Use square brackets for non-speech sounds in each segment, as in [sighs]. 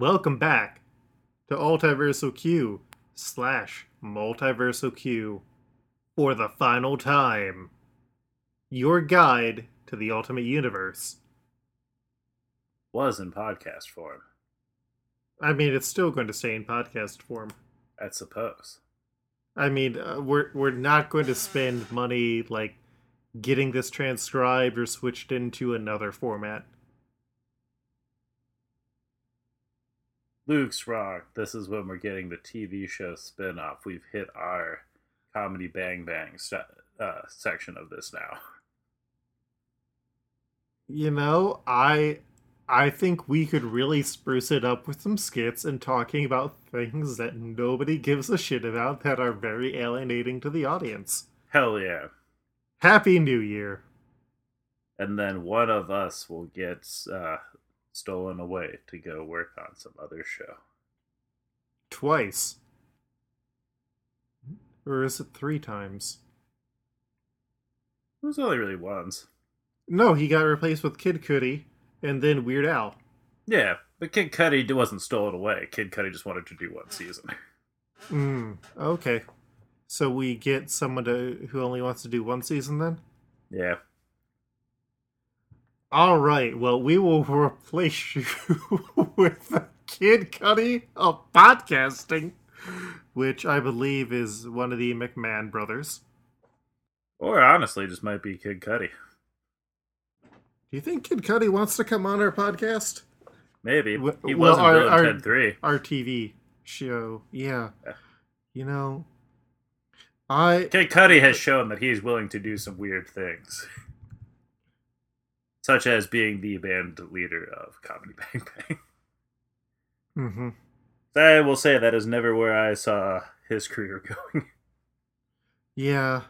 Welcome back to Multiversal Q slash Multiversal Q for the final time. Your guide to the Ultimate Universe. Was in podcast form, I mean, it's still going to stay in podcast form. I suppose. I mean, uh, we're we're not going to spend money like getting this transcribed or switched into another format. Luke's wrong. This is when we're getting the TV show spin-off. We've hit our comedy bang bang uh, section of this now. You know, I I think we could really spruce it up with some skits and talking about things that nobody gives a shit about that are very alienating to the audience. Hell yeah. Happy New Year. And then one of us will get uh, stolen away to go work on some other show. Twice. Or is it three times? It was only really once. No, he got replaced with Kid Cudi and then Weird Al. Yeah, but Kid Cudi wasn't stolen away. Kid Cudi just wanted to do one season. Mm, okay. So we get someone to who only wants to do one season then? Yeah. All right. Well, we will [laughs] replace you [laughs] with Kid Cudi of podcasting, which I believe is one of the McMahon brothers. Or honestly, just might be Kid Cudi. Do you think Kid Cudi wants to come on our podcast? Maybe. He well, was in our- Bill our- Ted 3. Our TV show. Yeah. Yeah. You know, I Kid Cudi has shown that he's willing to do some weird things. [laughs] Such as being the band leader of Comedy [laughs] Bang Bang. mhm. I will say that is never where I saw his career [laughs] going. Yeah.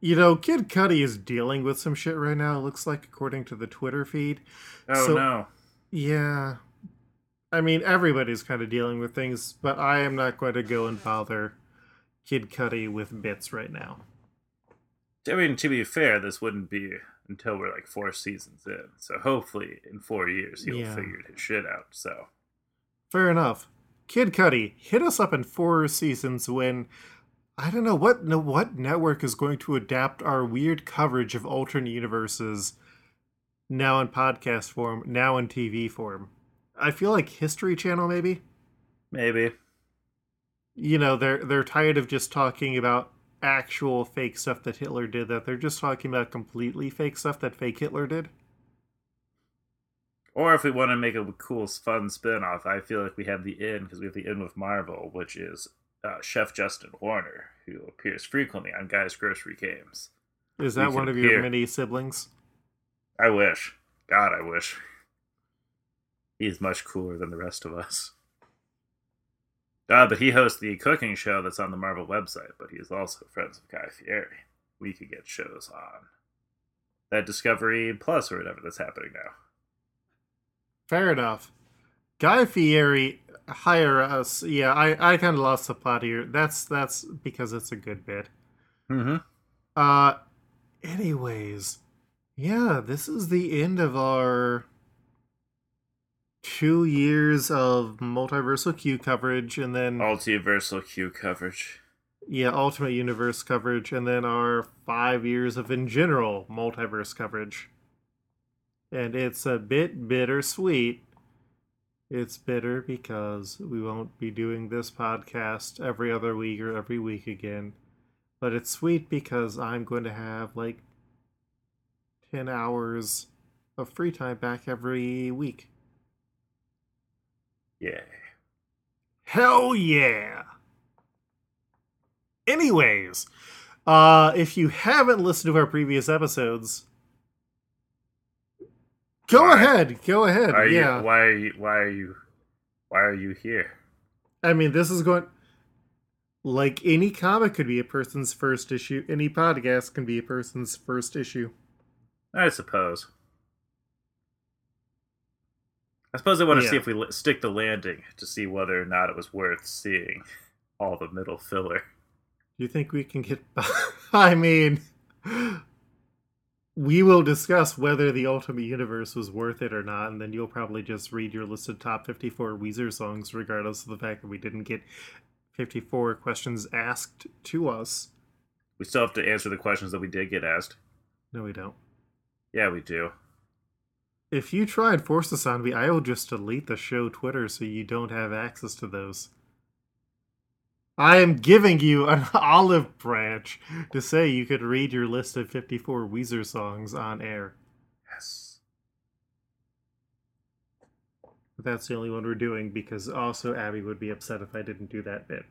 You know, Kid Cudi is dealing with some shit right now, it looks like, according to the Twitter feed. Oh So- no. Yeah. I mean, everybody's kind of dealing with things, but I am not going to go and bother Kid Cudi with bits right now. I mean, to be fair, this wouldn't be until we're like four seasons in. So hopefully, in four years, he'll Yeah. figure his shit out. So Fair enough. Kid Cudi, hit us up in four seasons when I don't know what no what network is going to adapt our weird coverage of alternate universes now in podcast form, now in TV form. I feel like History Channel maybe. maybe. you know they're they're tired of just talking about actual fake stuff that Hitler did that they're just talking about completely fake stuff that fake Hitler did. Or if we want to make a cool, fun spin off, I feel like we have the in because we have the in with Marvel, which is uh, Chef Justin Warner, who appears frequently on Guys Grocery Games. Is that one of your many siblings? I wish. God, I wish. He's much cooler than the rest of us. Uh, but he hosts the cooking show that's on the Marvel website, but he is also friends with Guy Fieri. We could get shows on that Discovery Plus or whatever that's happening now. Fair enough. Guy Fieri hire us. Yeah, I I kind of lost the plot here. That's that's because it's a good bit. Mm-hmm. Uh anyways, yeah, this is the end of our two years of multiversal Q coverage and then Multiversal Q coverage. yeah, Ultimate Universe coverage, and then our five years of in general multiverse coverage. And it's a bit bittersweet. It's bitter because we won't be doing this podcast every other week or every week again. But it's sweet because I'm going to have like 10 hours of free time back every week. Yeah. Hell yeah! Anyways, uh, if you haven't listened to our previous episodes, go Why? ahead. Go ahead. Are yeah. you, why are you? Why are you? Why are you here? I mean, this is going. Like any comic could be a person's first issue, any podcast can be a person's first issue. I suppose. I suppose I want to see if we stick the landing to see whether or not it was worth seeing all the middle filler. You think we can get. [laughs] I mean. we will discuss whether the Ultimate Universe was worth it or not, and then you'll probably just read your list of top 54 Weezer songs, regardless of the fact that we didn't get 54 questions asked to us. We still have to answer the questions that we did get asked. No, we don't. Yeah, we do. If you try and force this on me, I will just delete the show Twitter so you don't have access to those. I am giving you an [laughs] olive branch to say you could read your list of 54 Weezer songs on air. Yes. But that's the only one we're doing because also Abby would be upset if I didn't do that bit.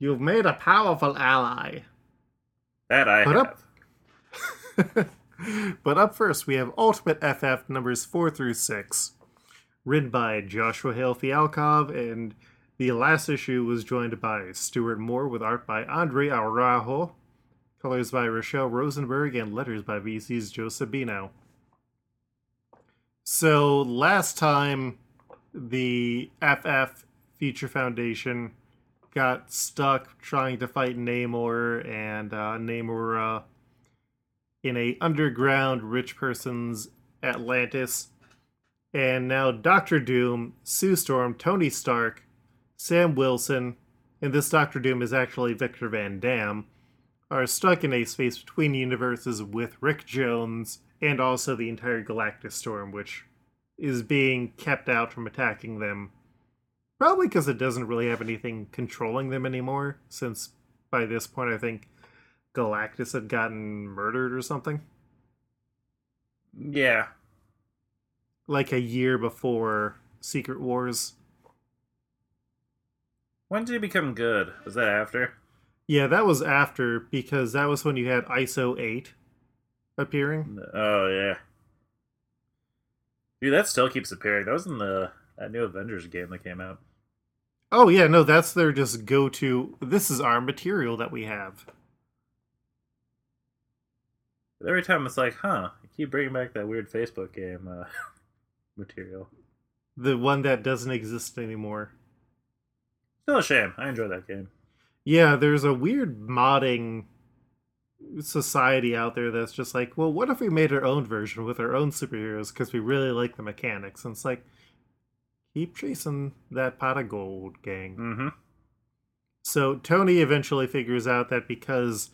You've made a powerful ally. That I Put have. [laughs] but up first, we have Ultimate FF numbers 4 through 6, written by Joshua Hale Fialkov, and the last issue was joined by Stuart Moore with art by Andre Araujo, colors by Rachelle Rosenberg, and letters by VC's Joe Sabino. So, last time the FF Future Foundation got stuck trying to fight Namor, and uh, Namor. Uh, in a underground rich person's Atlantis. And now Doctor Doom, Sue Storm, Tony Stark, Sam Wilson, and this Doctor Doom is actually Victor Van Damme, are stuck in a space between universes with Rick Jones and also the entire Galactus Storm, which is being kept out from attacking them. Probably because it doesn't really have anything controlling them anymore, since by this point I think Galactus had gotten murdered or something. Yeah. Like a year before Secret Wars. When did he become good? Was that after? Yeah, that was after because that was when you had ISO 8 appearing. Oh yeah. Dude, that still keeps appearing. That was in the that new Avengers game that came out. Oh yeah, no, that's their just go to this is our material that we have. But every time it's like, huh, you keep bringing back that weird Facebook game uh, [laughs] material. The one that doesn't exist anymore. Still a shame. I enjoy that game. Yeah, there's a weird modding society out there that's just like, well, what if we made our own version with our own superheroes because we really like the mechanics? And it's like, keep chasing that pot of gold, gang. Mm-hmm. So Tony eventually figures out that because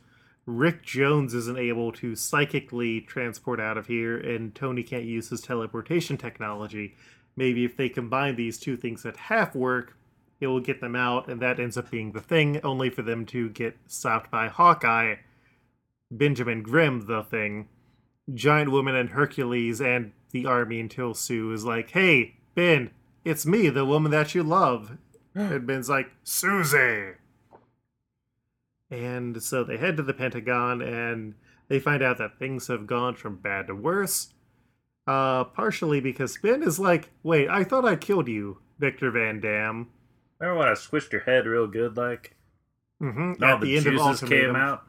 Rick Jones isn't able to psychically transport out of here and Tony can't use his teleportation technology, maybe if they combine these two things that half work, it will get them out, and that ends up being the thing, only for them to get stopped by Hawkeye, Benjamin Grimm, the thing, Giant Woman, and Hercules, and the army until Sue is like, hey, Ben, it's me, the woman that you love. [gasps] and Ben's like, Susie! And so they head to the Pentagon and they find out that things have gone from bad to worse. Uh, partially because Ben is like, wait, I thought I killed you, Victor Van Damme. Remember when I switched your head real good, like? Mm-hmm. All the juices came out.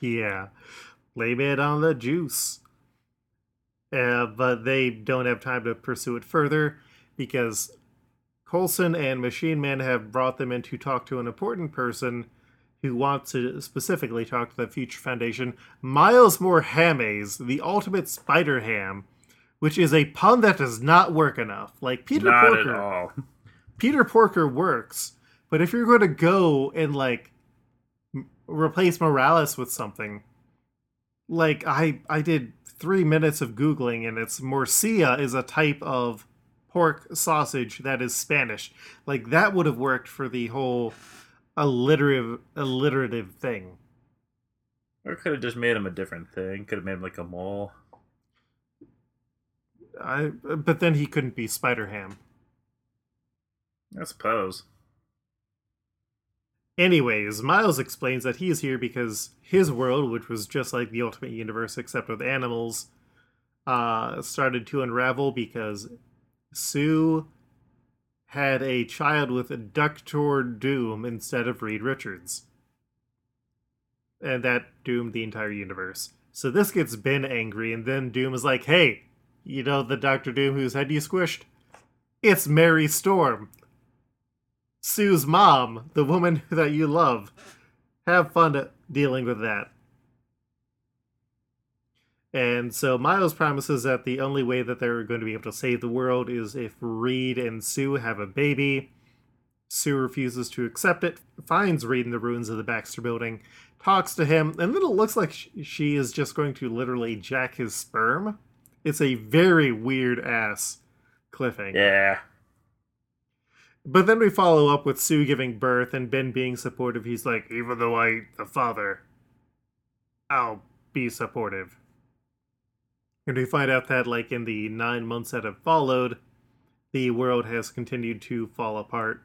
Yeah. Blame it on the juice. Uh, but they don't have time to pursue it further because Coulson and Machine Man have brought them in to talk to an important person who wants to specifically talk to the Future Foundation, Miles Morhames, the ultimate Spider Ham, which is a pun that does not work enough. Like Peter Not Porker. at all. [laughs] Peter Porker works, but if you're going to go and like m- replace Morales with something, like I I did three minutes of googling and it's morcilla is a type of pork sausage that is Spanish. Like that would have worked for the whole alliterative alliterative thing. Or could have just made him a different thing. Could have made him like a mole. I but then he couldn't be Spider Ham. I suppose. Anyways, Miles explains that he is here because his world, which was just like the Ultimate Universe except with animals, uh, started to unravel because Sue had a child with a Doctor Doom instead of Reed Richards. And that doomed the entire universe. So this gets Ben angry, and then Doom is like, hey, you know the Doctor Doom whose head you squished? It's Mary Storm. Sue's mom, the woman [laughs] that you love. Have fun dealing with that. And so Miles promises that the only way that they're going to be able to save the world is if Reed and Sue have a baby. Sue refuses to accept it, finds Reed in the ruins of the Baxter building, talks to him, and then it looks like she is just going to literally jack his sperm. It's a very weird ass cliffhanger. Yeah. But then we follow up with Sue giving birth and Ben being supportive. He's like, even though I ain't the father, I'll be supportive. And we find out that, like, in the nine months that have followed, the world has continued to fall apart.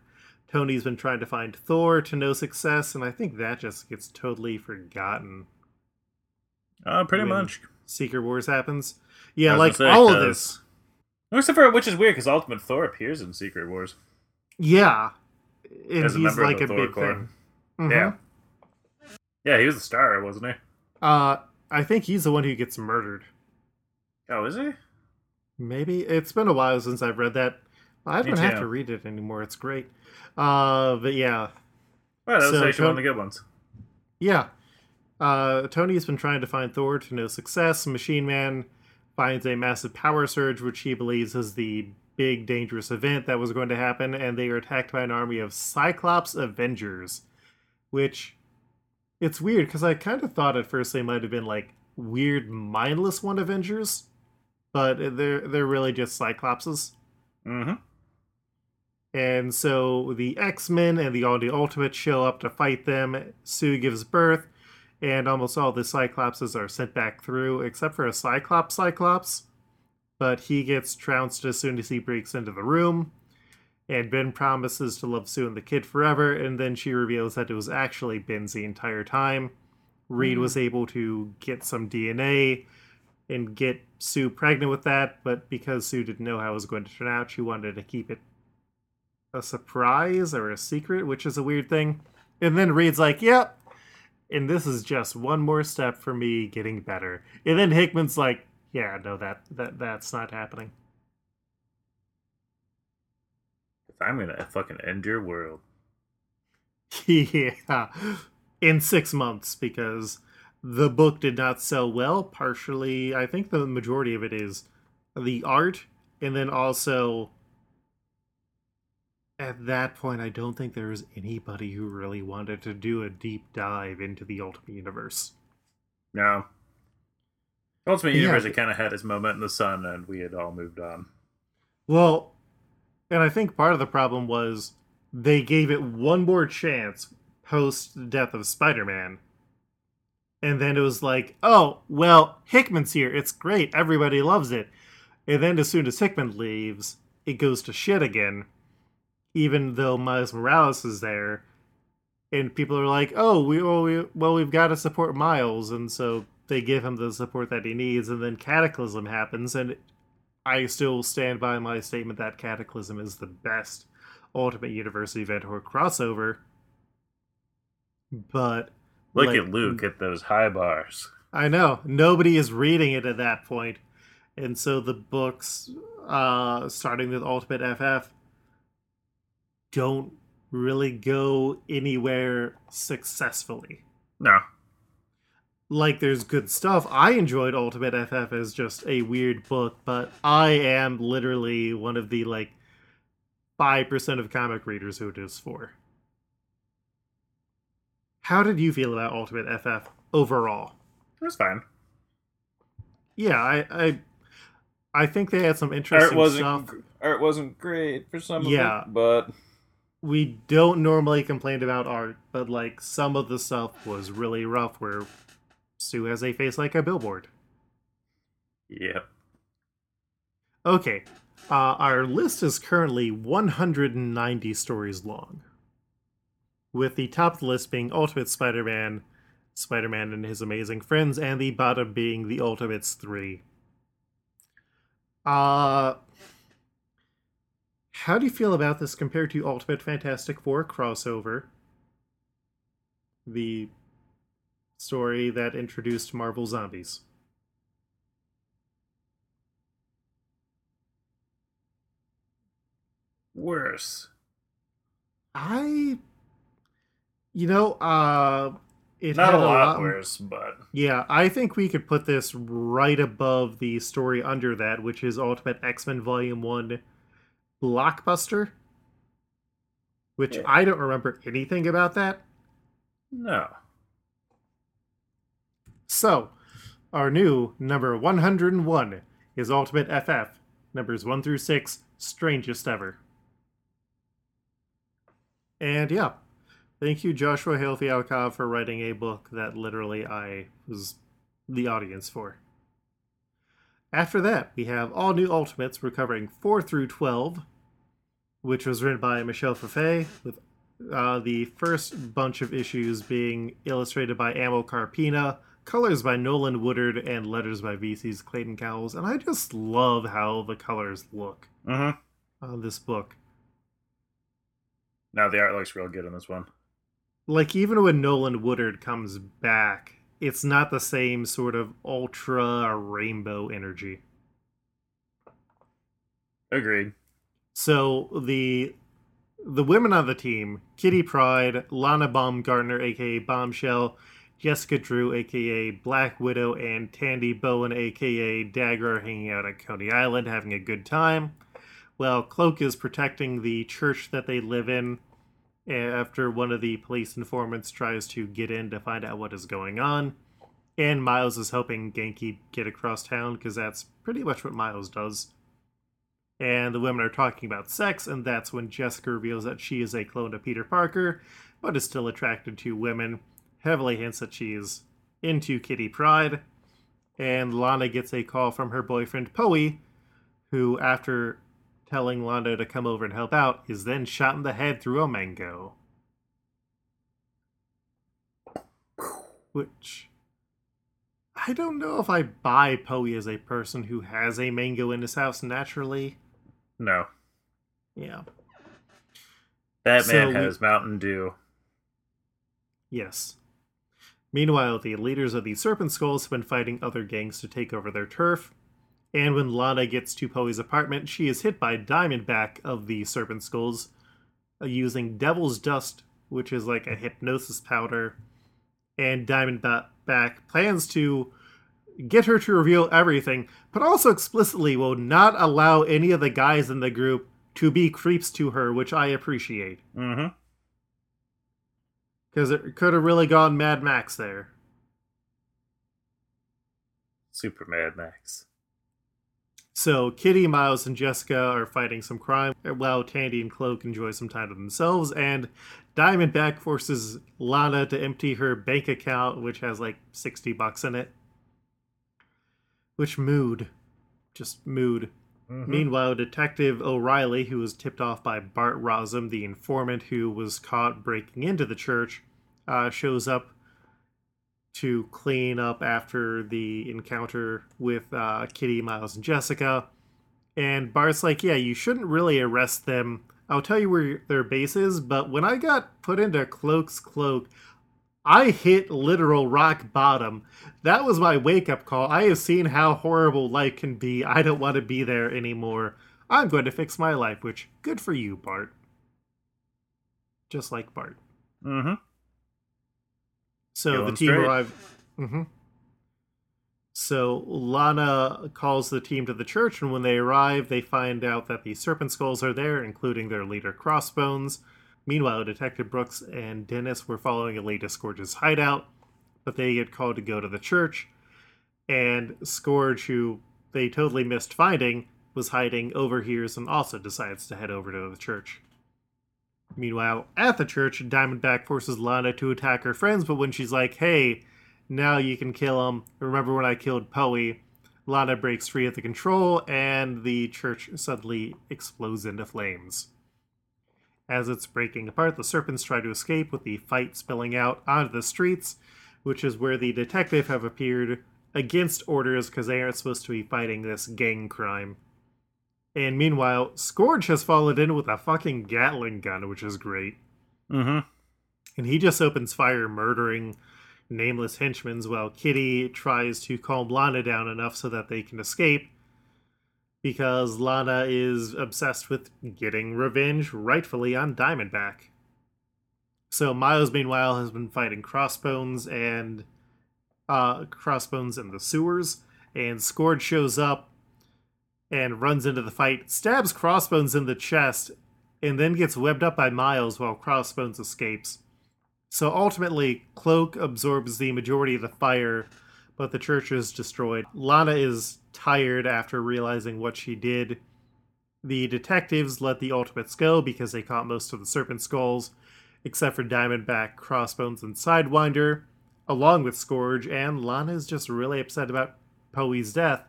Tony's been trying to find Thor to no success, and I think that just gets totally forgotten. Uh, pretty much. Secret Wars happens. Yeah, like say, all of this. Except for which is weird because Ultimate Thor appears in Secret Wars. Yeah. And As he's of like a Thor big Corps. thing. Mhm. Yeah. Yeah, he was the star, wasn't he? Uh, I think he's the one who gets murdered. Oh, is he? Maybe it's been a while since I've read that. I don't have to read it anymore. It's great. Uh, but yeah, Well, that was So, actually one of the good ones. yeah. Uh, Tony's been trying to find Thor to no success. Machine Man finds a massive power surge, which he believes is the big dangerous event that was going to happen, and they are attacked by an army of Cyclops Avengers. Which it's weird because I kind of thought at first they might have been like weird mindless one Avengers, but they're they're really just Cyclopses. Mm-hmm. And so the X Men and the All the Ultimates show up to fight them. Sue gives birth, and almost all the Cyclopses are sent back through, except for a Cyclops Cyclops. But he gets trounced as soon as he breaks into the room. And Ben promises to love Sue and the kid forever, and then she reveals that it was actually Ben's the entire time. Reed was able to get some DNA and get Sue pregnant with that, but because Sue didn't know how it was going to turn out, she wanted to keep it a surprise or a secret, which is a weird thing. And then Reed's like, "Yep." And this is just one more step for me getting better. And then Hickman's like, "Yeah, no that that that's not happening." I'm gonna fucking end your world. [laughs] yeah. In 6 months because the book did not sell well, partially I think the majority of it is the art and then also at that point I don't think there was anybody who really wanted to do a deep dive into the Ultimate Universe. No. Ultimate Yeah. Universe had kind of had its moment in the sun, and we had all moved on. Well, and I think part of the problem was they gave it one more chance post the death of Spider Man. And then it was like, oh, well, Hickman's here. It's great. Everybody loves it. And then as soon as Hickman leaves, it goes to shit again. Even though Miles Morales is there. And people are like, oh, we, well, we, well we've got to support Miles. And so they give him the support that he needs. And then Cataclysm happens. And I still stand by my statement that Cataclysm is the best Ultimate Universe event or crossover. But Look like, at Luke at those high bars. I know nobody is reading it at that point, and so the books, uh, starting with Ultimate FF, don't really go anywhere successfully. No. like there's good stuff. I enjoyed Ultimate FF as just a weird book, but I am literally one of the like five percent of comic readers who it is for. How did you feel about Ultimate FF overall? It was fine. Yeah, I I, I think they had some interesting Art wasn't stuff. art wasn't great for some Yeah. of it, but we don't normally complain about art, but like some of the stuff was really rough where Sue has a face like a billboard. Yep. Okay, uh, our list is currently 190 stories long, with the top of the list being Ultimate Spider Man, Spider Man and His Amazing Friends, and the bottom being the Ultimates 3. Uh, how do you feel about this compared to Ultimate Fantastic Four crossover? The story that introduced Marvel Zombies. Worse. I, you know, uh, it Not a lot lot- worse, but Yeah, I think we could put this right above the story under that, which is Ultimate X Men Volume 1 Blockbuster. Which Yeah. I don't remember anything about that. no. So, our new number 101 is Ultimate FF, numbers 1 through 6, Strangest Ever. And yeah, thank you, Joshua Fialkov, for writing a book that literally I was the audience for. After that, we have all new Ultimates. We're covering 4 through 12, which was written by Michel Fiffe, with uh, the first bunch of issues being illustrated by Amilcar Pina, colors by Nolan Woodard, and letters by VC's Clayton Cowles. And I just love how the colors look Mm-hmm. on this book. Now the art looks real good in this one. Like, even when Nolan Woodard comes back, it's not the same sort of ultra rainbow energy. Agreed. So the the women on the team, Kitty Pryde, Lana Baumgartner, aka Bombshell, Jessica Drew, aka Black Widow, and Tandy Bowen, aka Dagger, are hanging out at Coney Island having a good time. Well, Cloak is protecting the church that they live in after one of the police informants tries to get in to find out what is going on. And Miles is helping Ganke get across town because that's pretty much what Miles does and the women are talking about sex, and that's when Jessica reveals that she is a clone of Peter Parker, but is still attracted to women. Heavily hints that she is into Kitty Pryde, and Lana gets a call from her boyfriend Poe, who, after telling Lana to come over and help out, is then shot in the head through a mango. Which. I don't know if I buy Poe as a person who has a mango in his house naturally. No. Yeah. That So man we- has Mountain Dew. Yes. Meanwhile, the leaders of the Serpent Skulls have been fighting other gangs to take over their turf. And when Lana gets to Poe's apartment, she is hit by Diamondback of the Serpent Skulls uh, using Devil's Dust, which is like a hypnosis powder. And Diamondback plans to get her to reveal everything, but also explicitly will not allow any of the guys in the group to be creeps to her, which I appreciate. Mm-hmm. Because it could have really gone Mad Max there. Super Mad Max. So Kitty, Miles, and Jessica are fighting some crime while Tandy and Cloak enjoy some time to themselves, and Diamondback forces Lana to empty her bank account, which has like 60 bucks in it. Which mood. Just mood. Mm-hmm. Meanwhile, Detective O'Reilly, who was tipped off by Bart Rosum, the informant who was caught breaking into the church, uh, shows up to clean up after the encounter with uh, Kitty, Miles, and Jessica. And Bart's like, Yeah, you shouldn't really arrest them. I'll tell you where their base is, but when I got put into Cloak's cloak, I hit literal rock bottom. That was my wake up call. I have seen how horrible life can be. I don't want to be there anymore. I'm going to fix my life, which good for you, Bart. Just like Bart. Mm-hmm. So Going the team straight. arrive. hmm So Lana calls the team to the church, and when they arrive, they find out that the Serpent Skulls are there, including their leader Crossbones. Meanwhile, Detective Brooks and Dennis were following Elita Scourge's hideout, but they get called to go to the church. And Scourge, who they totally missed finding, was hiding, overhears, and also decides to head over to the church. Meanwhile, at the church, Diamondback forces Lana to attack her friends, but when she's like, hey, now you can kill him, remember when I killed Poe? Lana breaks free of the control, and the church suddenly explodes into flames. As it's breaking apart, the serpents try to escape, with the fight spilling out onto the streets, which is where the detective have appeared against orders because they aren't supposed to be fighting this gang crime. And meanwhile, Scourge has followed in with a fucking Gatling gun, which is great. Mm-hmm. And he just opens fire, murdering nameless henchmen while Kitty tries to calm Lana down enough so that they can escape. Because Lana is obsessed with getting revenge, rightfully, on Diamondback. So Miles, meanwhile, has been fighting Crossbones and uh, Crossbones in the sewers, and Scourge shows up and runs into the fight, stabs Crossbones in the chest, and then gets webbed up by Miles while Crossbones escapes. So ultimately, Cloak absorbs the majority of the fire, but the church is destroyed. Lana is tired after realizing what she did. The detectives let the Ultimates go because they caught most of the Serpent Skulls, except for Diamondback, Crossbones, and Sidewinder, along with Scourge, and Lana is just really upset about Poe's death,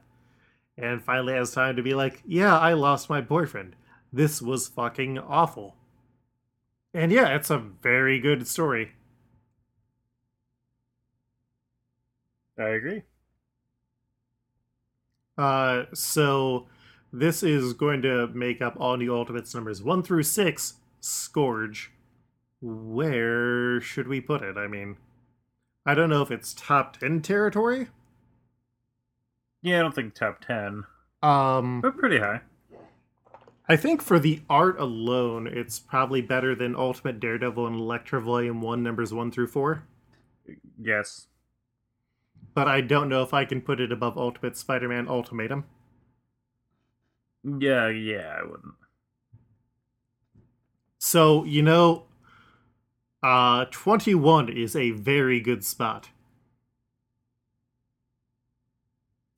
and finally has time to be like, yeah, I lost my boyfriend. This was fucking awful. And yeah, it's a very good story. I agree. Uh, so this is going to make up all new Ultimates numbers one through six. Scourge. Where should we put it? I mean, I don't know if it's top ten territory. Yeah, I don't think top ten, Um, but pretty high. I think for the art alone, it's probably better than Ultimate Daredevil and Elektra Volume One, numbers one through four. Yes. But I don't know if I can put it above Ultimate Spider-Man Ultimatum. Yeah, yeah, I wouldn't. So you know, uh, twenty-one is a very good spot.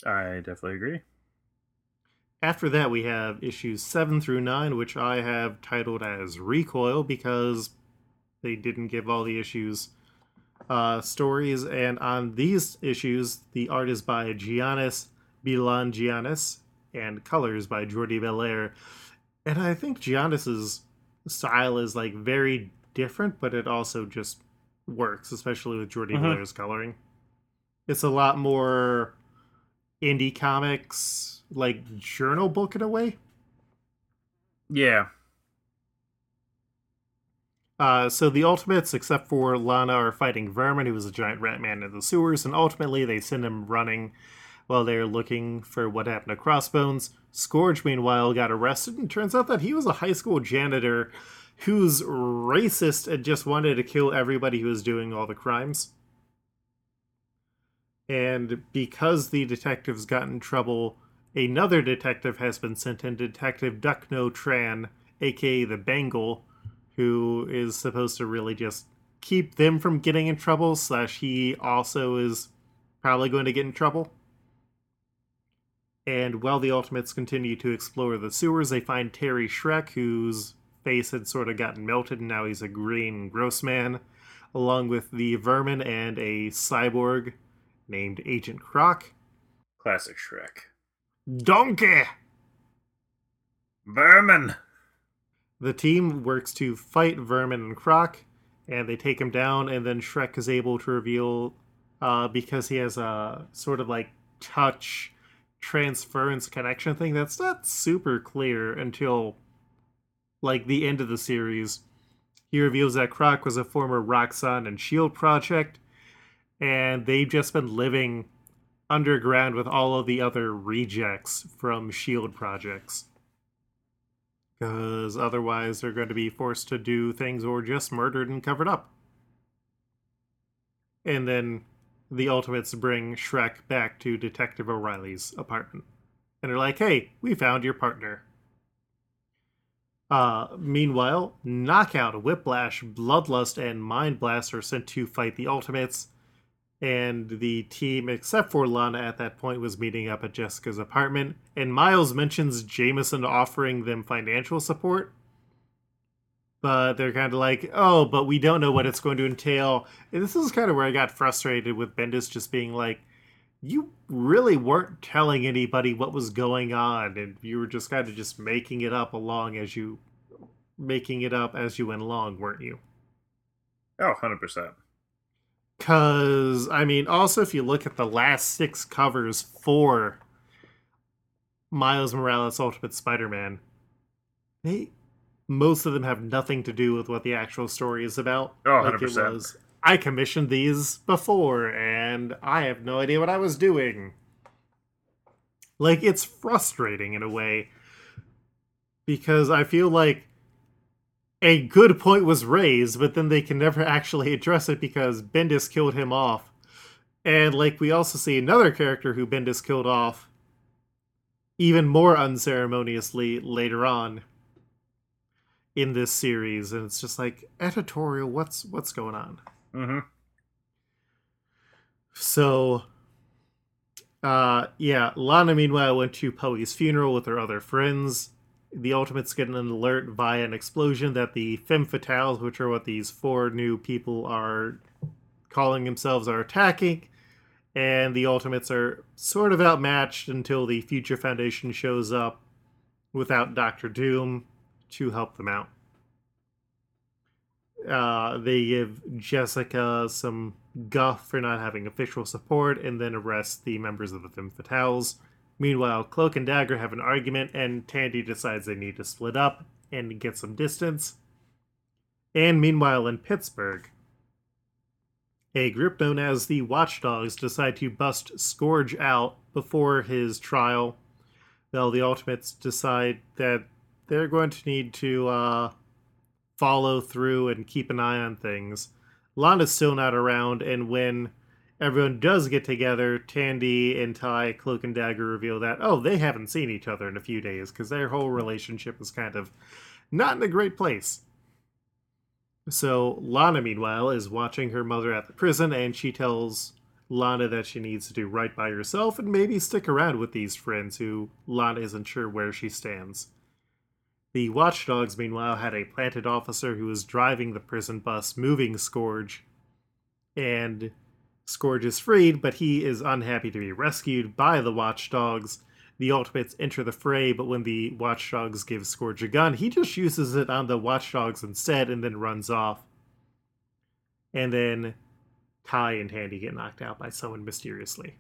I definitely agree. After that, we have issues 7 through 9, which I have titled as Recoil because they didn't give all the issues uh, stories. And on these issues, the art is by Giannis Milonogiannis and colors by Jordie Bellaire. And I think Giannis's style is like very different, but it also just works, especially with Jordie Mhm. Bellaire's coloring. It's a lot more indie comics, like journal book in a way. Yeah. Uh, so the Ultimates, except for Lana, are fighting Vermin, who is a giant rat man in the sewers, and ultimately they send him running while they're looking for what happened to Crossbones. Scourge, meanwhile, got arrested, and turns out that he was a high school janitor who's racist and just wanted to kill everybody who was doing all the crimes. And because the detectives got in trouble, another detective has been sent in, Detective Duckno Tran, aka the Bengal, who is supposed to really just keep them from getting in trouble, slash, he also is probably going to get in trouble. And while the Ultimates continue to explore the sewers, they find Terry Shrek, whose face had sort of gotten melted, and now he's a green gross man, along with the Vermin and a cyborg named Agent Croc. Classic Shrek. Donkey! Vermin! The team works to fight Vermin and Croc, and they take him down, and then Shrek is able to reveal, uh, because he has a sort of like touch transference connection thing that's not super clear until like the end of the series. He reveals that Croc was a former Roxxon and Shield project, and they've just been living underground with all of the other rejects from Shield projects because otherwise they're going to be forced to do things or just murdered and covered up. And then the Ultimates bring Shrek back to Detective O'Reilly's apartment. And they're like, hey, we found your partner. Uh, meanwhile, Knockout, Whiplash, Bloodlust, and Mind Blast are sent to fight the Ultimates. And the team, except for Lana at that point, was meeting up at Jessica's apartment. And Miles mentions Jameson offering them financial support. But they're kind of like, oh, but we don't know what it's going to entail. And this is kind of where I got frustrated with Bendis just being like, you really weren't telling anybody what was going on, and you were just kind of just making it up along as you making it up as you went along, weren't you? Oh, 100%. Because, I mean, also, if you look at the last six covers for Miles Morales Ultimate Spider Man, they most of them have nothing to do with what the actual story is about. Oh, Like 100%. was, I commissioned these before, and I have no idea what I was doing. Like, it's frustrating in a way because I feel like a good point was raised, but then they can never actually address it because Bendis killed him off. And like we also see another character who Bendis killed off even more unceremoniously later on in this series and it's just like editorial what's what's going on Mm-hmm. so uh yeah lana meanwhile went to poe's funeral with her other friends the ultimates get an alert via an explosion that the femme fatales which are what these four new people are calling themselves are attacking and the ultimates are sort of outmatched until the future foundation shows up without dr doom to help them out uh, they give Jessica some guff for not having official support and then arrest the members of the Femme Fatales. Meanwhile, Cloak and Dagger have an argument, and Tandy decides they need to split up and get some distance. And meanwhile, in Pittsburgh, a group known as the Watchdogs decide to bust Scourge out before his trial. Well, the Ultimates decide that they're going to need to uh, follow through and keep an eye on things. Lana's still not around, and when everyone does get together, Tandy and Ty, Cloak and Dagger reveal that, oh, they haven't seen each other in a few days because their whole relationship is kind of not in a great place. So Lana, meanwhile, is watching her mother at the prison, and she tells Lana that she needs to do right by herself and maybe stick around with these friends who Lana isn't sure where she stands. The watchdogs, meanwhile, had a planted officer who was driving the prison bus, moving Scourge. And Scourge is freed, but he is unhappy to be rescued by the watchdogs. The Ultimates enter the fray, but when the watchdogs give Scourge a gun, he just uses it on the watchdogs instead and then runs off. And then Ty and Handy get knocked out by someone mysteriously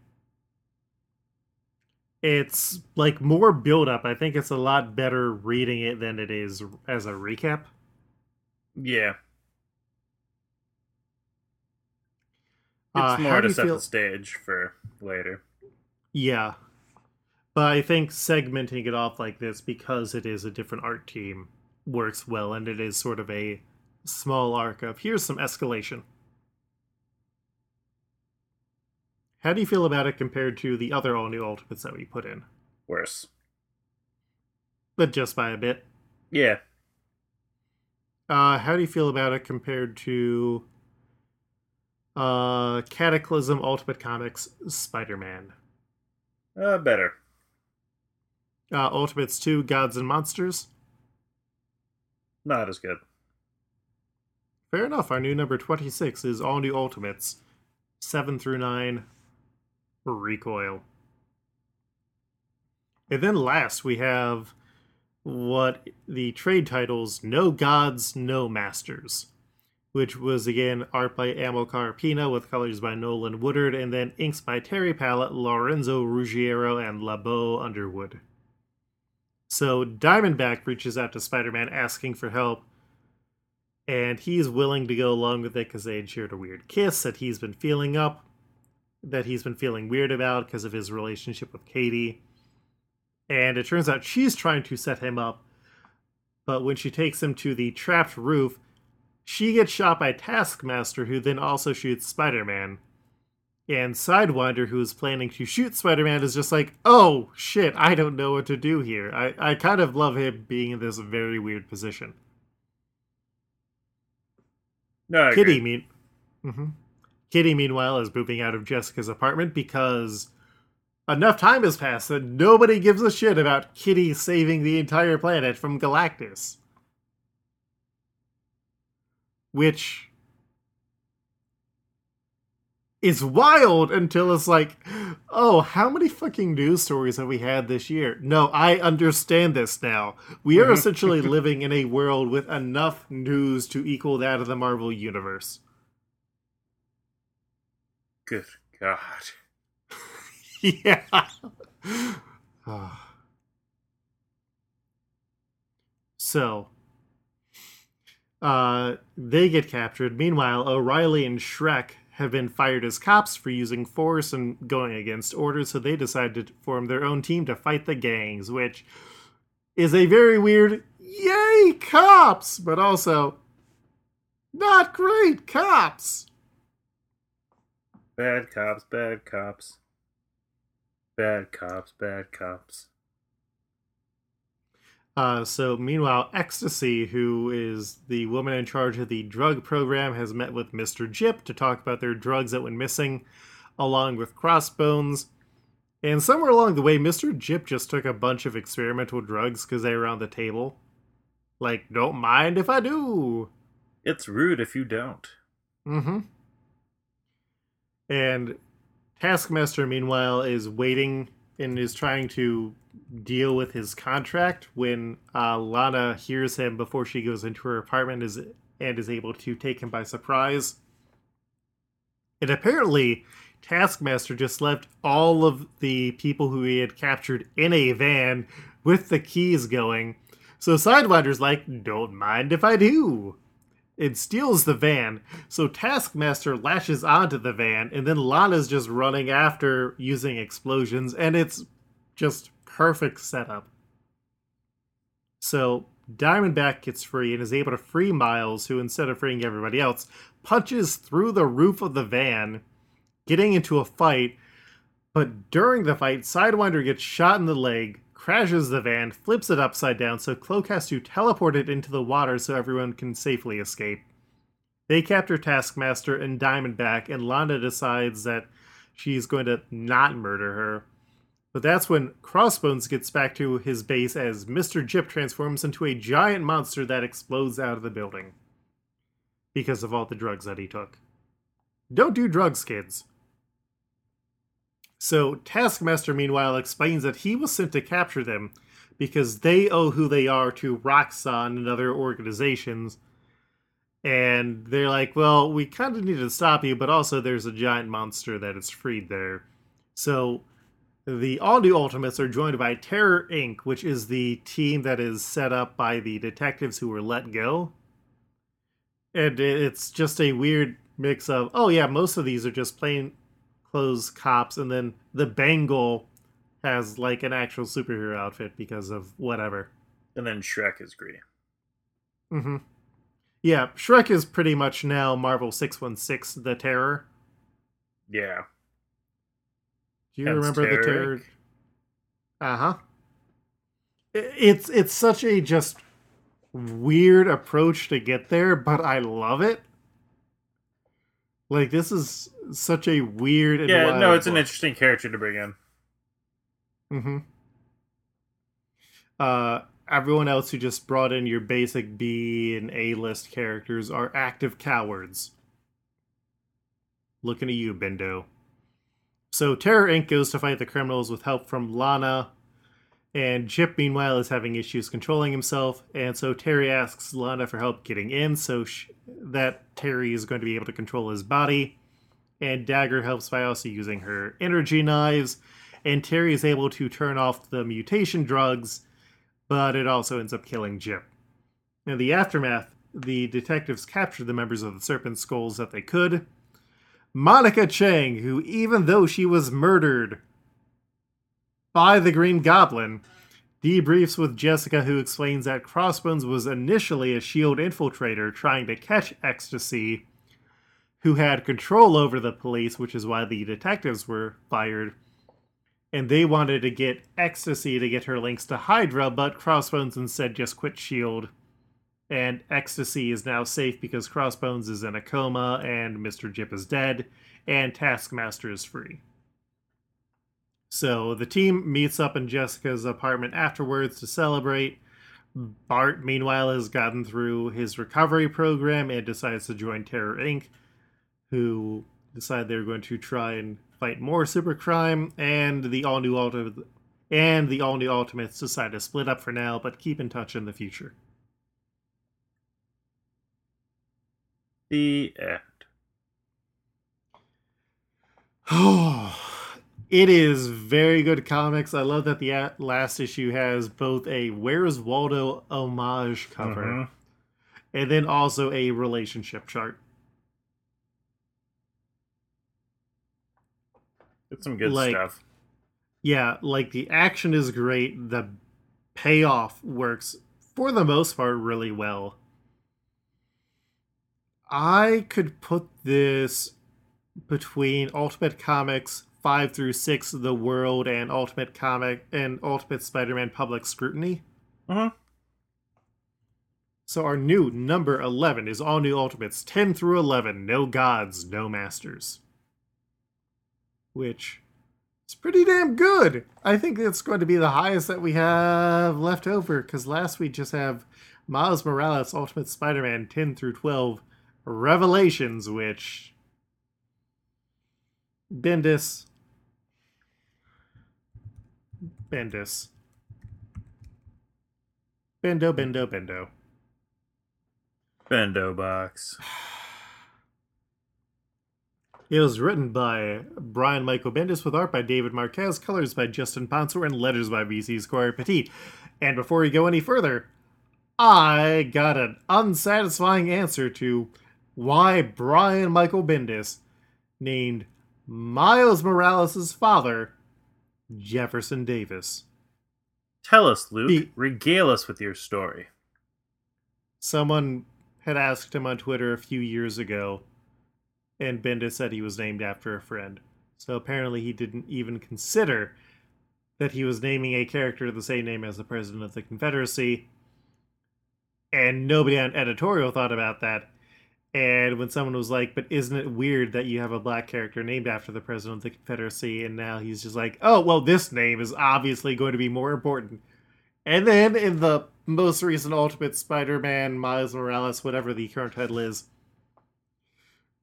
it's like more build up. I think it's a lot better reading it than it is as a recap. Yeah. It's how more to set feel- the stage for later. Yeah. But I think segmenting it off like this because it is a different art team works well and it is sort of a small arc of here's some escalation. How do you feel about it compared to the other all new ultimates that we put in? Worse. But just by a bit. Yeah. Uh, how do you feel about it compared to uh, Cataclysm Ultimate Comics Spider Man? Uh, better. Uh, Ultimates 2 Gods and Monsters? Not as good. Fair enough. Our new number 26 is All New Ultimates 7 through 9 Recoil. And then last, we have what the trade titles No Gods, No Masters, which was again art by Amilcar Pina with colors by Nolan Woodard, and then inks by Terry Pallot, Lorenzo Ruggiero, and LeBeau Underwood. So Diamondback reaches out to Spider Man asking for help, and he's willing to go along with it because they had shared a weird kiss that he's been feeling up, that he's been feeling weird about because of his relationship with Katie. And it turns out she's trying to set him up, but when she takes him to the trapped roof, she gets shot by Taskmaster, who then also shoots Spider Man. And Sidewinder, who is planning to shoot Spider Man, is just like, oh shit, I don't know what to do here. I, I kind of love him being in this very weird position. No, I Kitty, agree. mean, hmm Kitty, meanwhile, is moving out of Jessica's apartment because enough time has passed that nobody gives a shit about Kitty saving the entire planet from Galactus. Which is wild until it's like, oh, how many fucking news stories have we had this year? No, I understand this now. We are Mhm. essentially [laughs] living in a world with enough news to equal that of the Marvel Universe. Good God. [laughs] yeah. Ah. [sighs] so, uh, they get captured. Meanwhile, O'Reilly and Shrek have been fired as cops for using force and going against orders, so they decide to form their own team to fight the gangs, which is a very weird, yay, cops, but also not great cops. Bad cops, bad cops. Bad cops, bad cops. Uh, so, meanwhile, Ecstasy, who is the woman in charge of the drug program, has met with Mr. Jip to talk about their drugs that went missing, along with Crossbones. And somewhere along the way, Mr. Jip just took a bunch of experimental drugs because they were on the table. Like, don't mind if I do. It's rude if you don't. Mm hmm. And Taskmaster, meanwhile, is waiting and is trying to deal with his contract when uh, Lana hears him before she goes into her apartment is and is able to take him by surprise. And apparently, Taskmaster just left all of the people who he had captured in a van with the keys going. So Sidewinder's like, don't mind if I do. It steals the van, so Taskmaster lashes onto the van, and then Lana's just running after using explosions, and it's just perfect setup. So Diamondback gets free and is able to free Miles, who instead of freeing everybody else, punches through the roof of the van, getting into a fight. But during the fight, Sidewinder gets shot in the leg, crashes the van, flips it upside down, so Cloak has to teleport it into the water so everyone can safely escape. They capture Taskmaster and Diamondback, and Lana decides that she's going to not murder her. But that's when Crossbones gets back to his base as Mr. Jip transforms into a giant monster that explodes out of the building. Because of all the drugs that he took. Don't do drugs, kids. So Taskmaster, meanwhile, explains that he was sent to capture them because they owe who they are to Roxxon and other organizations. And they're like, well, we kind of need to stop you, but also there's a giant monster that is freed there. So the all new Ultimates are joined by Terror Inc., which is the team that is set up by the detectives who were let go. And it's just a weird mix of, oh, yeah, most of these are just plain clothes cops, and then the Bengal has like an actual superhero outfit because of whatever. And then Shrek is green. Mm hmm. Yeah, Shrek is pretty much now Marvel 616, the Terror. Yeah. Do you Hence remember the Terror? Uh huh. It's it's such a just weird approach to get there, but I love it. Like this is such a weird. yeah, no, it's book. an interesting character to bring in. Mm-hmm. Uh, everyone else who just brought in your basic B and A list characters are active cowards. Looking at you, Bendo. So Terror Inc. goes to fight the criminals with help from Lana, and Jip, meanwhile, is having issues controlling himself, and so Terry asks Lana for help getting in, so that Terry is going to be able to control his body. And Dagger helps by also using her energy knives, and Terry is able to turn off the mutation drugs, but it also ends up killing Jip. In the aftermath, the detectives capture the members of the Serpent Skulls that they could. Monica Chang, who, even though she was murdered by the Green Goblin, debriefs with Jessica, who explains that Crossbones was initially a SHIELD infiltrator trying to catch Ecstasy, who had control over the police, which is why the detectives were fired. And they wanted to get Ecstasy to get her links to Hydra, but Crossbones instead just quit SHIELD. And Ecstasy is now safe because Crossbones is in a coma, and Mr. Jip is dead, and Taskmaster is free. So the team meets up in Jessica's apartment afterwards to celebrate. Bart, meanwhile, has gotten through his recovery program and decides to join Terror Inc., who decide they're going to try and fight more supercrime, and the all new ultimate and the all new Ultimates decide to split up for now, but keep in touch in the future. The end. [sighs] [sighs] [sighs] Oh. It is very good comics. I love that the last issue has both a Where's Waldo homage cover mm-hmm. and then also a relationship chart. It's some good like, stuff. Yeah, like the action is great. The payoff works for the most part, really well. I could put this between Ultimate Comics 5 through 6 The World and Ultimate Comic and Ultimate Spider-Man Public Scrutiny. Mhm. So our new number 11 is all new Ultimates 10 through 11, no gods, no masters. Which is pretty damn good. I think it's going to be the highest that we have left over cuz last we just have Miles Morales Ultimate Spider-Man 10 through 12 Revelations which Bendis Bendis. Bendo, bendo, bendo. Bendo box. It was written by Brian Michael Bendis with art by David Marquez, colors by Justin Ponsor, and letters by VC's Cory Petit. And before we go any further, I got an unsatisfying answer to why Brian Michael Bendis named Miles Morales' father Jefferson Davis. Tell us, Luke. The- Regale us with your story. Someone had asked him on Twitter a few years ago, and Bendis said he was named after a friend. So apparently he didn't even consider that he was naming a character the same name as the President of the Confederacy. And nobody on editorial thought about that. And when someone was like, but isn't it weird that you have a black character named after the President of the Confederacy? And now he's just like, oh, well, this name is obviously going to be more important. And then in the most recent Ultimate Spider Man, Miles Morales, whatever the current title is,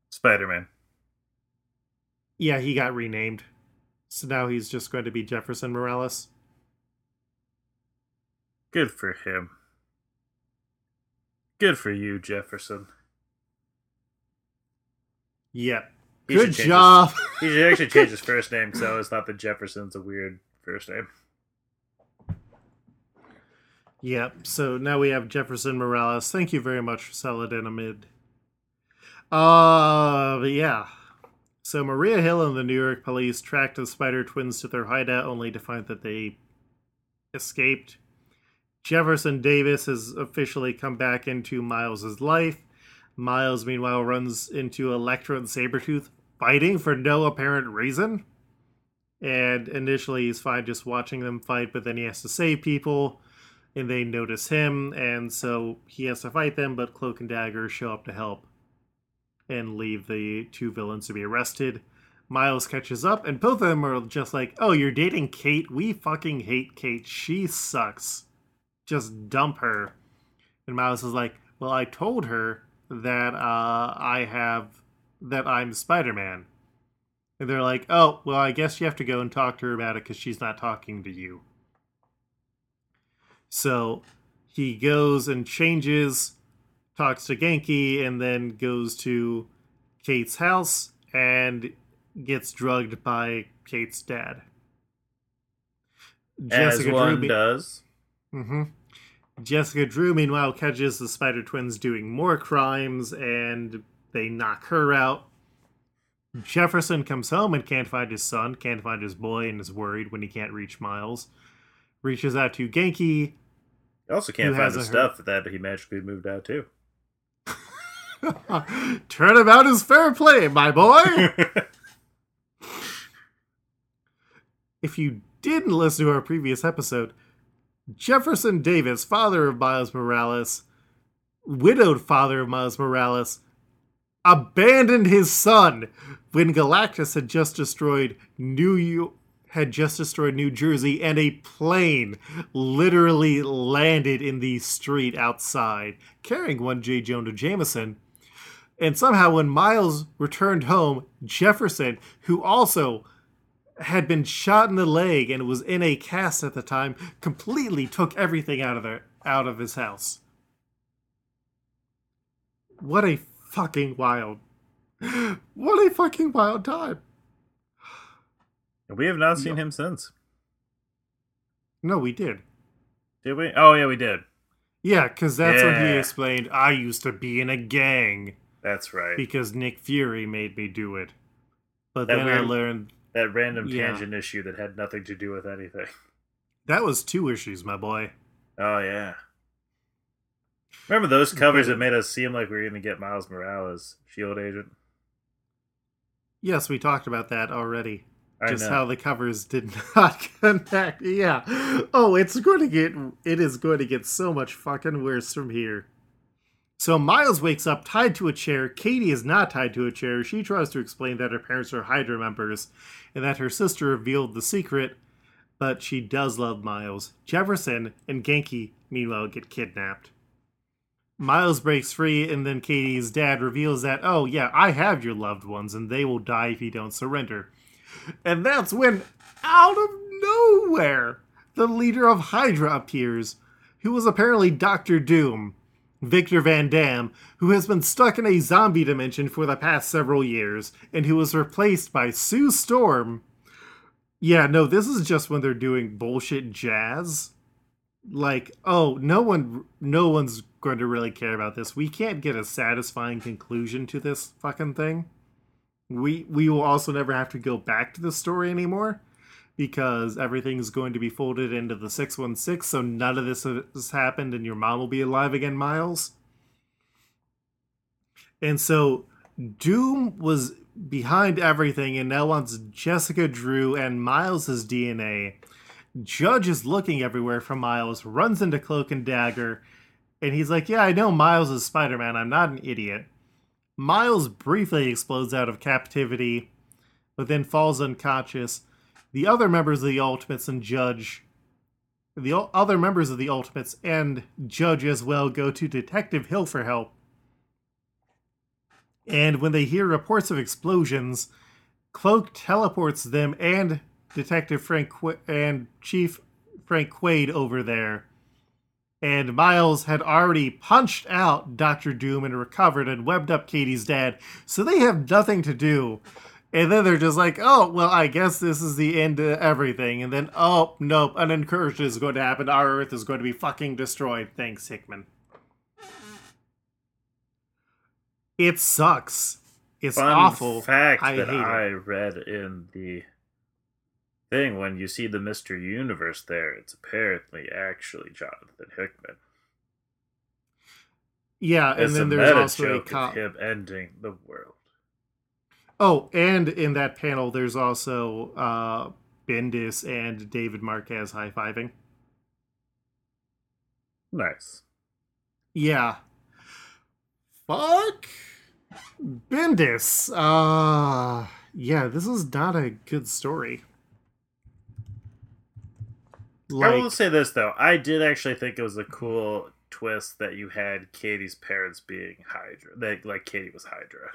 Spider Man. yeah, he got renamed. So now he's just going to be Jefferson Morales. Good for him. Good for you, Jefferson. Yep. He Good job. He should actually change his [laughs] first name because I always thought that Jefferson's a weird first name. Yep. So now we have Jefferson Morales. Thank you very much, Saladin Ahmed. Uh, but yeah. So Maria Hill and the New York police tracked the Spider Twins to their hideout, only to find that they escaped. Jefferson Davis has officially come back into Miles's life. Miles, meanwhile, runs into Electro and Sabretooth fighting for no apparent reason. And initially, he's fine just watching them fight, but then he has to save people and they notice him, and so he has to fight them, but Cloak and Dagger show up to help and leave the two villains to be arrested. Miles catches up, and both of them are just like, Oh, you're dating Kate? We fucking hate Kate. She sucks. Just dump her. And Miles is like, Well, I told her that uh, I have, that I'm Spider Man. And they're like, Oh, well, I guess you have to go and talk to her about it because she's not talking to you. So he goes and changes, talks to Ganke, and then goes to Kate's house and gets drugged by Kate's dad. As one does. hmm Jessica Drew, meanwhile, catches the Spider Twins doing more crimes and they knock her out. Jefferson comes home and can't find his son, can't find his boy, and is worried when he can't reach Miles. Reaches out to Ganke. You also can't find the stuff that he magically moved out too. [laughs] Turnabout is fair play, my boy. [laughs] if you didn't listen to our previous episode, Jefferson Davis, father of Miles Morales, widowed father of Miles Morales, abandoned his son when Galactus had just destroyed New York had just destroyed New Jersey and a plane literally landed in the street outside carrying one J. Jonah Jameson. And somehow when Miles returned home, Jefferson, who also had been shot in the leg and was in a cast at the time, completely took everything out of there out of his house. What a fucking wild. [gasps] What a fucking wild time. We have not seen him since. No, we did. Did we? Oh yeah, we did. Yeah, because that's when he explained, I used to be in a gang That's right. because Nick Fury made me do it. But That then I learned that random Yeah. tangent issue that had nothing to do with anything. that was two issues, my boy. Oh yeah. Remember those covers that made us seem like we were going to get Miles Morales, Shield Agent? Yes, we talked about that already. I Just know. how the covers did [laughs] not connect. Yeah. Oh, it's going to get. It is going to get so much fucking worse from here. So Miles wakes up tied to a chair. Katie is not tied to a chair. She tries to explain that her parents are Hydra members and that her sister revealed the secret, but she does love Miles. Jefferson and Ganke, meanwhile, get kidnapped. Miles breaks free, and then Katie's dad reveals that, oh, yeah, I have your loved ones, and they will die if you don't surrender. And that's when, out of nowhere, the leader of Hydra appears, who was apparently Doctor Doom, Victor Van Damme, who has been stuck in a zombie dimension for the past several years, and who was replaced by Sue Storm. Yeah, no, this is just when they're doing bullshit jazz. Like, oh, no one no one's going to really care about this. We can't get a satisfying conclusion to this fucking thing. We we will also never have to go back to the story anymore because everything's going to be folded into the 616 so none of this has happened and your mom will be alive again miles. And so doom was behind everything and now wants jessica drew and miles's dna judge is looking everywhere for miles runs into cloak and dagger and he's like yeah i know miles is spider-man. I'm not an idiot. Miles briefly explodes out of captivity but then falls unconscious the other members of the Ultimates and Judge, the other members of the Ultimates and Judge as well go to Detective Hill for help. And when they hear reports of explosions, Cloak teleports them and Detective Frank Qu- and Chief Frank Quaid over there. And Miles had already punched out Doctor Doom and recovered and webbed up Katie's dad, so they have nothing to do. And then they're just like, oh, well, I guess this is the end of everything. And then, oh, nope, an incursion is going to happen. Our Earth is going to be fucking destroyed. Thanks, Hickman. It sucks. It's Fun awful. fact I that hate it. I read in the thing when you see the Mister Universe there, it's apparently actually Jonathan Hickman. Yeah, and It's then there's also a cop. him ending the world. Oh, and in that panel, there's also uh, Bendis and David Marquez high fiving. Nice. Yeah. Fuck. Bendis. Uh yeah, this is not a good story. I will Like say this though, I did actually think it was a cool twist that you had Katie's parents being Hydra. That like Katie was Hydra.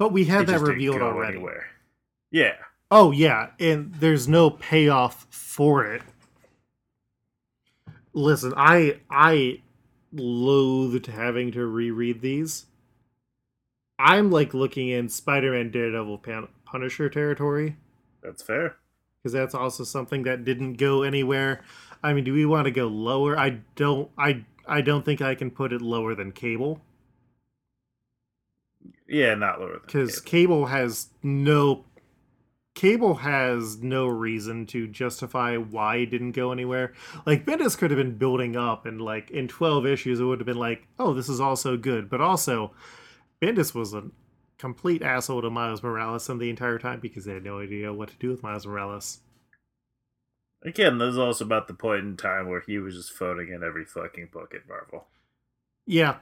But we It had that revealed already. Anywhere. Yeah. Oh yeah, and there's no payoff for it. Listen, I I loathed having to reread these. I'm like looking in Spider-Man Daredevil Pan- Punisher territory. That's fair. because that's also something that didn't go anywhere. I mean, do we want to go lower? I don't. I I don't think I can put it lower than Cable Yeah, not lower than because Cable. Cable has no. Cable has no reason to justify why it didn't go anywhere. Like Bendis could have been building up, and like in twelve issues, it would have been like, "Oh, this is also good." But also, Bendis was a complete asshole to Miles Morales and the entire time because they had no idea what to do with Miles Morales. Again, this is also about the point in time where he was just phoning in every fucking book at Marvel. Yeah.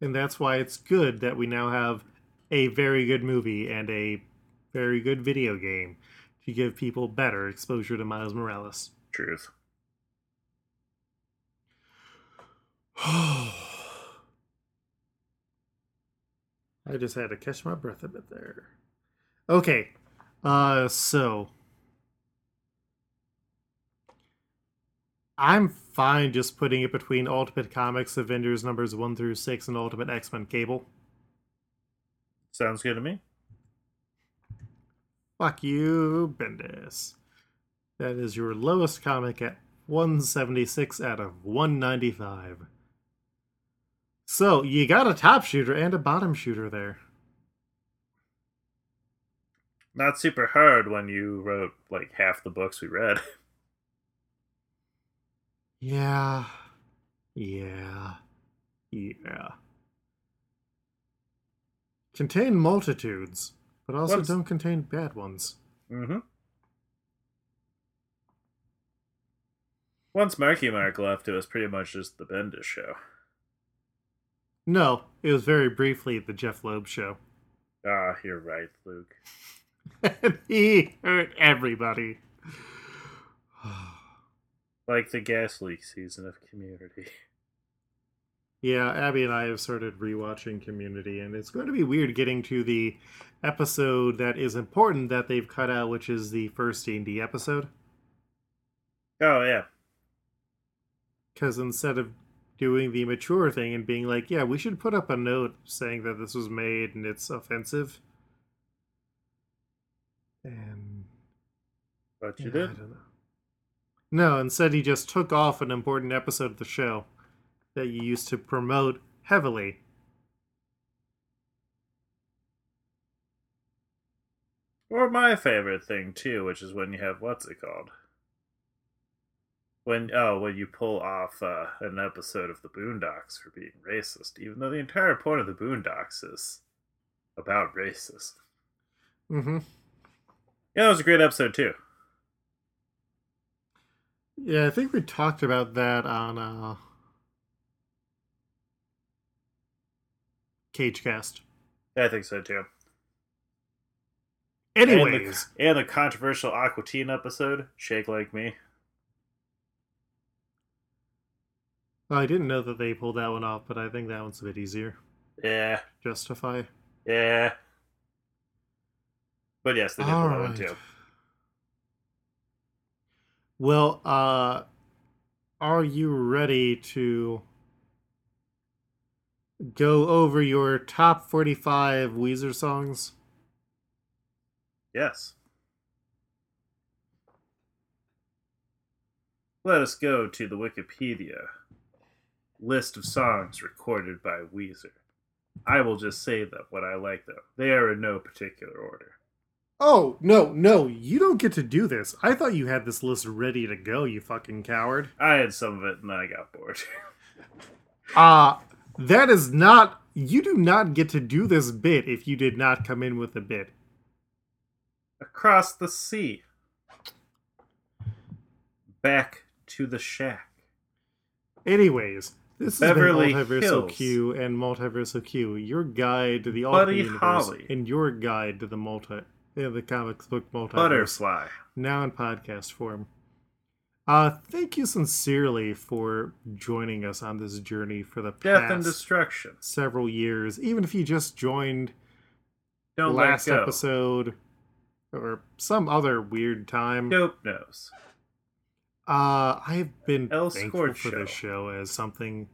And that's why it's good that we now have a very good movie and a very good video game to give people better exposure to Miles Morales. Truth. [sighs] I just had to catch my breath a bit there. Okay. Uh so I'm fine just putting it between Ultimate Comics Avengers numbers 1 through 6 and Ultimate X-Men Cable. Sounds good to me. Fuck you, Bendis. That is your lowest comic at 176 out of 195. So, you got a top shooter and a bottom shooter there. Not super hard when you wrote like half the books we read. [laughs] Yeah. Yeah. Yeah. Contain multitudes, but also don't contain bad ones. Mm-hmm. Once Marky Mark left, it was pretty much just the Bendis show. No, it was very briefly the Jeff Loeb show. Ah, you're right, Luke. [laughs] he hurt everybody. Like the gas leak season of Community. [laughs] Yeah, Abby and I have started rewatching Community, and it's going to be weird getting to the episode that is important that they've cut out, which is the first D&D episode. Oh yeah, Because instead of doing the mature thing and being like, yeah, we should put up a note saying that this was made and it's offensive. And but you yeah, I did. No, instead he just took off an important episode of the show that you used to promote heavily. Or my favorite thing too, which is when you have what's it called? When oh, when you pull off uh, an episode of the Boondocks for being racist, even though the entire point of the Boondocks is about racist. Mm-hmm. Yeah, that was a great episode too. Yeah, I think we talked about that on uh Cagecast. I think so too. And the- Anyways, and the, controversial Aqua Teen episode, Shake Like Me. I didn't know that they pulled that one off, but I think that one's a bit easier. Yeah, Justify. yeah. But yes, they did pull that one too. Well, uh are you ready to go over your top 45 Weezer songs? Yes. Let us go to the Wikipedia list of songs recorded by Weezer. I will just say them what I like them. They are in no particular order. Oh, no, no, you don't get to do this. I thought you had this list ready to go, you fucking coward. I had some of it and then I got bored. [laughs] Uh, that is not. You do not get to do this bit if you did not come in with a bit. Across the sea. Back to the shack. Anyways, this Beverly has been Multiversal Hills. Q and Multiversal Q, your guide to the Buddy alternate universe Holly. and your guide to the multi, yeah, the comics book multiverse. Butterfly. now in podcast form. Uh, thank you sincerely for joining us on this journey for the Death and destruction. several years. Even if you just joined Don't last episode or some other weird time. Dope nose. Uh, I've been El thankful for this show as something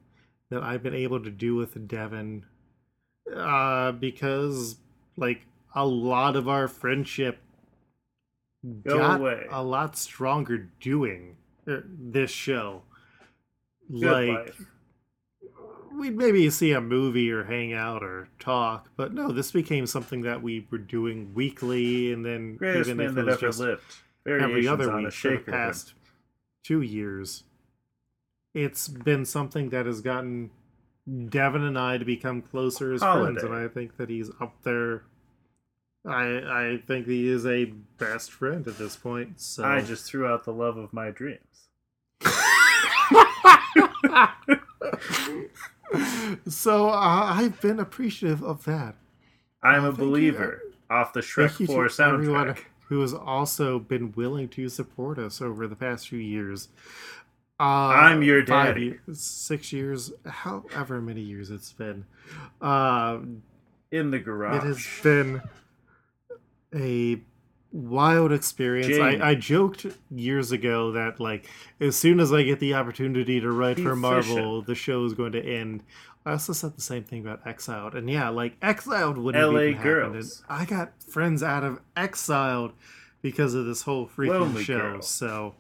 that I've been able to do with Devin, uh, because like a lot of our friendship Go got away. a lot stronger doing uh, this show. Good like life. we'd maybe see a movie or hang out or talk, but no, this became something that we were doing weekly, and then Greatest even if it was just lived. every other on a week for the past two years. It's been something that has gotten Devin and I to become closer as friends, and I think that he's up there. I I think he is a best friend at this point. So I just threw out the love of my dreams. [laughs] so uh, I've been appreciative of that. I'm Oh, a thank you. believer. Off the Shrek Thank you 4 to everyone who has also been willing to support us over the past few years. Uh, I'm your daddy. years, six years, however many years it's been. Uh, In the garage. it has been a wild experience. I, I joked years ago that like as soon as I get the opportunity to write for Marvel, the show is going to end. I also said the same thing about Exiled, and yeah, like Exiled wouldn't be. LA even happen. And Girls. I got friends out of Exiled because of this whole freaking Lonely show. Girl. So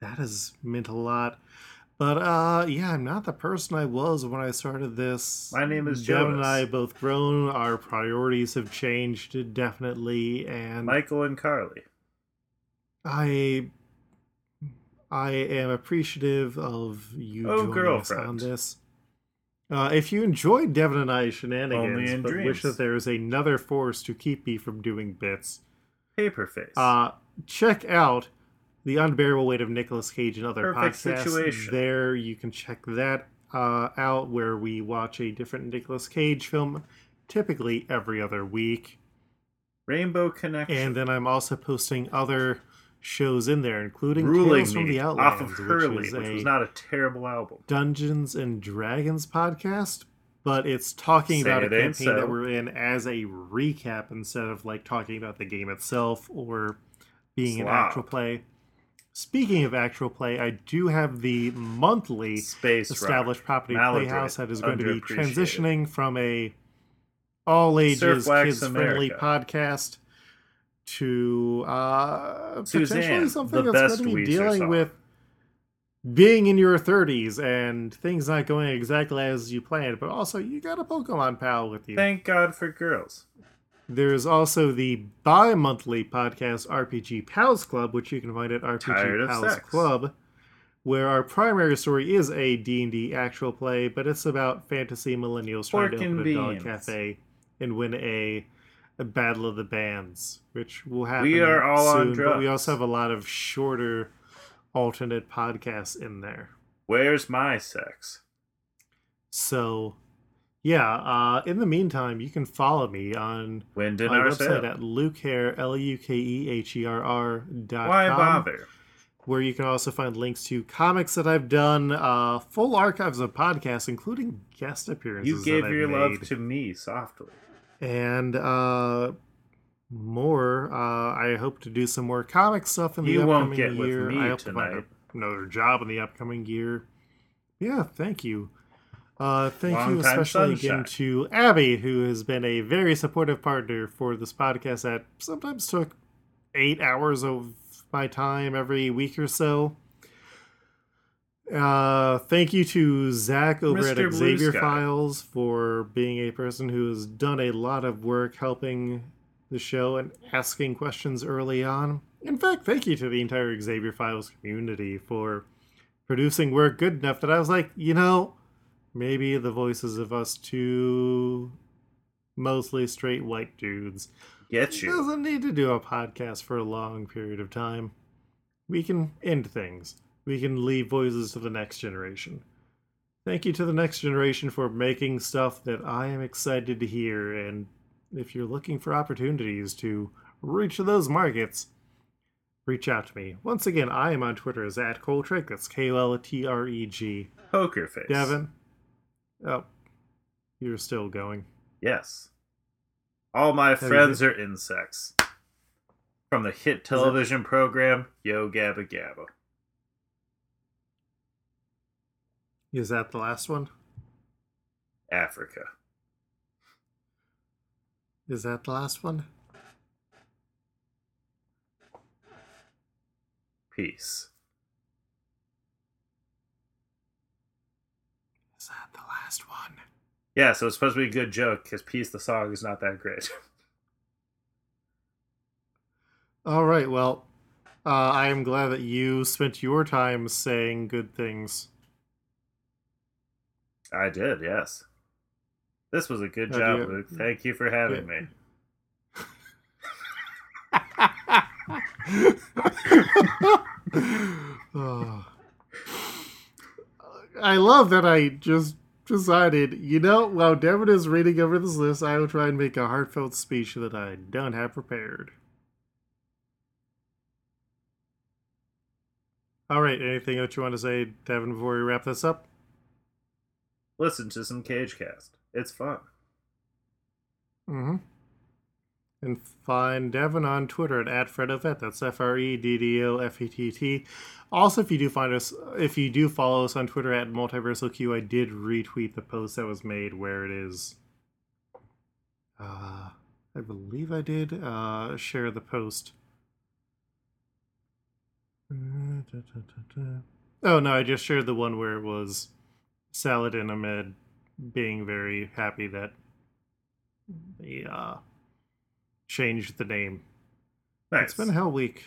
that has meant a lot. But uh yeah, I'm not the person I was when I started this. My name is Devin and I have both grown. Our priorities have changed definitely, and Michael and Carly. I I am appreciative of you Oh, joining us on this. Uh, if you enjoyed Devin and I's Only shenanigans, but wish dreams. that there is another force to keep me from doing bits, Paper face. uh, check out the unbearable weight of Nicolas Cage and other Perfect podcasts. situation. There, you can check that uh, out, where we watch a different Nicolas Cage film, typically every other week. Rainbow Connection. And then I'm also posting other shows in there, including Ruling Tales from the off of Hurley, which is which a was not a terrible album. Dungeons and Dragons podcast, but it's talking Say about a it ain't campaign so. that we're in as a recap instead of like talking about the game itself or being an actual play. Speaking of actual play, I do have the monthly Space established Rock. property Maladroit. playhouse that is going to be transitioning from a all ages kids friendly podcast to uh potentially something that's going to be dealing with being in your 30s and things not going exactly as you planned but also you got a pokemon pal with you Thank God for girls. There's also the bi-monthly podcast RPG Pals Club, which you can find at RPG of Pals. Club, where our primary story is a D&D actual play, but it's about fantasy millennials trying Pork to open a dog cafe and win a, a battle of the bands, which will happen We are all on soon, but we also have a lot of shorter alternate podcasts in there. Where's my sex? So, yeah, uh, in the meantime, you can follow me on Wind my website sail. at lukeherr, L-U-K-E-H-E-R-R dot Why com, bother? where you can also find links to comics that I've done, uh, full archives of podcasts, including guest appearances. You gave your love to me softly. and uh, more. Uh, I hope to do some more comic stuff in the You won't upcoming year. me I hope to find another job in the upcoming year. Yeah, thank you. Uh, thank you Long time especially again to Abby, who has been a very supportive partner for this podcast that sometimes took eight hours of my time every week or so. Uh, thank you to Zach over Mr. at Xavier. Files for being a person who has done a lot of work helping the show and asking questions early on. In fact, thank you to the entire Xavier Files community for producing work good enough that I was like, you know, maybe the voices of us two mostly straight white dudes Get you. doesn't need to do a podcast for a long period of time. We can end things. We can leave voices to the next generation. Thank you to the next generation for making stuff that I am excited to hear. And if you're looking for opportunities to reach those markets, reach out to me. Once again, I am on Twitter as at Koltreg. That's K O L T R E G. Poker face. Devin. Oh, you're still going. Yes. All my you friends are insects. From the hit television program Yo Gabba Gabba. Is that the last one? Africa. Is that the last one? Peace. Is that the last one? Yeah, so it's supposed to be a good joke because Peace the song is not that great. [laughs] All right. Well, uh, I am glad that you spent your time saying good things. I did, yes. This was a good Oh, job, you- Luke. Thank you for having Yeah. me. Oh. [laughs] I love that I just decided, you know, while Devin is reading over this list, I will try and make a heartfelt speech that I don't have prepared. All right, anything else you want to say, Devin, before we wrap this up? Listen to some Cage Cast. It's fun. Mm-hmm. And find Devin on Twitter at, at FreddoFett. That's F R E D D O F E T T. Also, if you do find us, if you do follow us on Twitter at Multiversal Q, I did retweet the post that was made where it is. Uh, I believe I did uh, share the post. Oh no, I just shared the one where it was Saladin Ahmed being very happy that they uh, changed the name. Nice. It's been a hell week.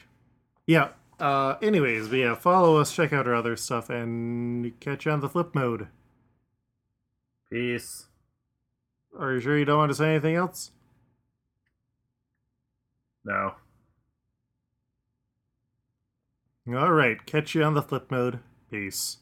Yeah, Uh, anyways, but yeah, follow us, check out our other stuff, and catch you on the flip mode. Peace. Are you sure you don't want to say anything else? No. All right, catch you on the flip mode. Peace.